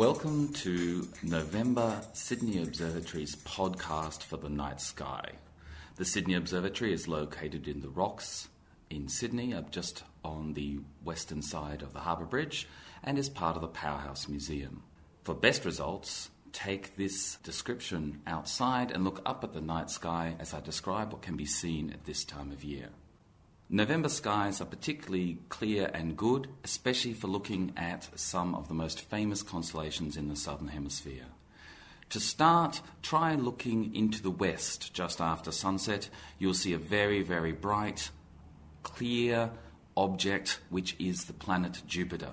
Welcome to November Sydney Observatory's podcast for the night sky. The Sydney Observatory is located in the Rocks in Sydney, up just on the western side of the Harbour Bridge, and is part of the Powerhouse Museum. For best results, take this description outside and look up at the night sky as I describe what can be seen at this time of year. November skies are particularly clear and good, especially for looking at some of the most famous constellations in the southern hemisphere. To start, try looking into the west just after sunset. You'll see a very, very bright, clear object, which is the planet Jupiter.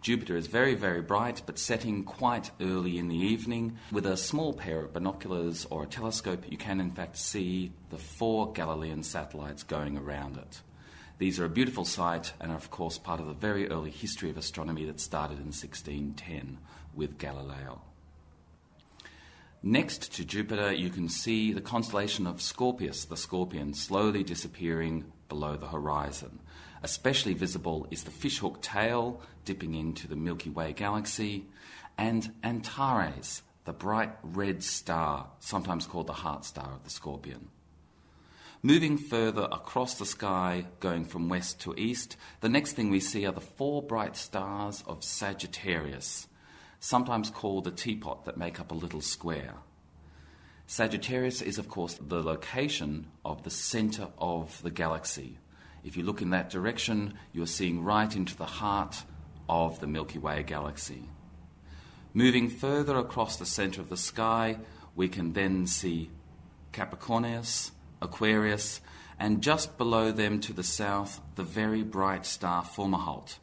Jupiter is very, very bright, but setting quite early in the evening. With a small pair of binoculars or a telescope, you can in fact see the four Galilean satellites going around it. These are a beautiful sight and are, of course, part of the very early history of astronomy that started in 1610 with Galileo. Next to Jupiter, you can see the constellation of Scorpius, the scorpion, slowly disappearing below the horizon. Especially visible is the fishhook tail dipping into the Milky Way galaxy, and Antares, the bright red star, sometimes called the heart star of the scorpion. Moving further across the sky, going from west to east, the next thing we see are the four bright stars of Sagittarius, sometimes called the teapot that make up a little square. Sagittarius is, of course, the location of the center of the galaxy. If you look in that direction, you're seeing right into the heart of the Milky Way galaxy. Moving further across the center of the sky, we can then see Capricornus, Aquarius, and just below them to the south, the very bright star Fomalhaut.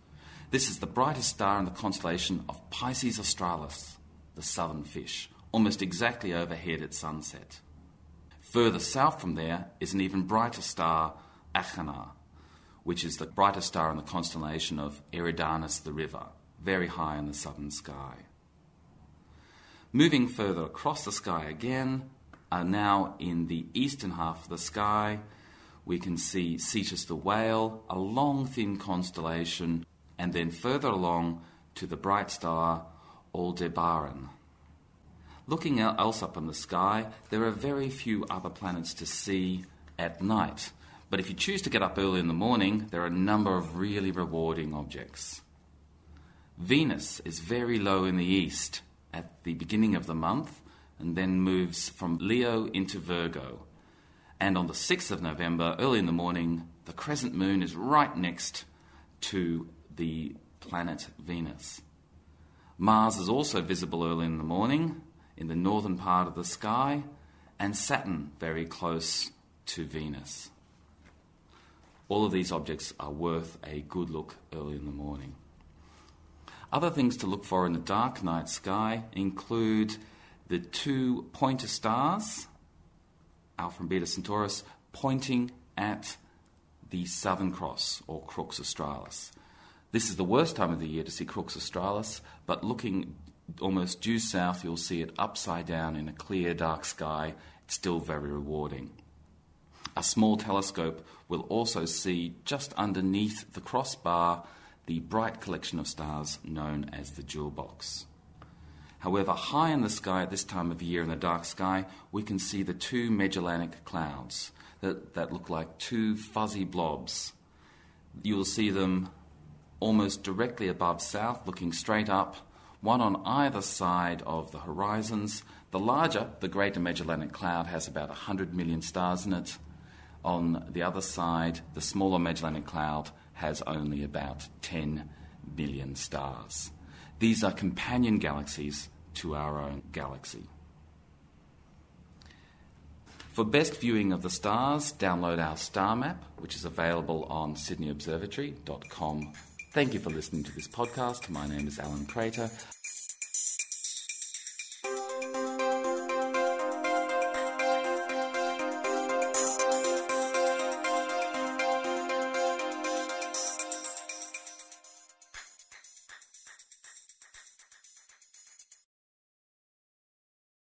This is the brightest star in the constellation of Pisces Australis, the southern fish, almost exactly overhead at sunset. Further south from there is an even brighter star, Achernar, which is the brightest star in the constellation of Eridanus the river, very high in the southern sky. Moving further across the sky again, are now in the eastern half of the sky. We can see Cetus the whale, a long, thin constellation, and then further along to the bright star Aldebaran. Looking else up in the sky, there are very few other planets to see at night. But if you choose to get up early in the morning, there are a number of really rewarding objects. Venus is very low in the east at the beginning of the month and then moves from Leo into Virgo. And on the 6th of November, early in the morning, the crescent moon is right next to the planet Venus. Mars is also visible early in the morning in the northern part of the sky, and Saturn very close to Venus. All of these objects are worth a good look early in the morning. Other things to look for in the dark night sky include the two pointer stars, Alpha and Beta Centaurus, pointing at the Southern Cross or Crux Australis. This is the worst time of the year to see Crux Australis, but looking almost due south, you'll see it upside down in a clear, dark sky. It's still very rewarding. A small telescope will also see just underneath the crossbar the bright collection of stars known as the jewel box. However, high in the sky at this time of year in the dark sky, we can see the two Magellanic clouds that, that look like two fuzzy blobs. You'll see them almost directly above south, looking straight up, one on either side of the horizons. The larger, the Greater Magellanic Cloud, has about 100 million stars in it. On the other side, the smaller Magellanic Cloud has only about 10 billion stars. These are companion galaxies to our own galaxy. For best viewing of the stars, download our star map, which is available on sydneyobservatory.com. Thank you for listening to this podcast. My name is Alan Crater.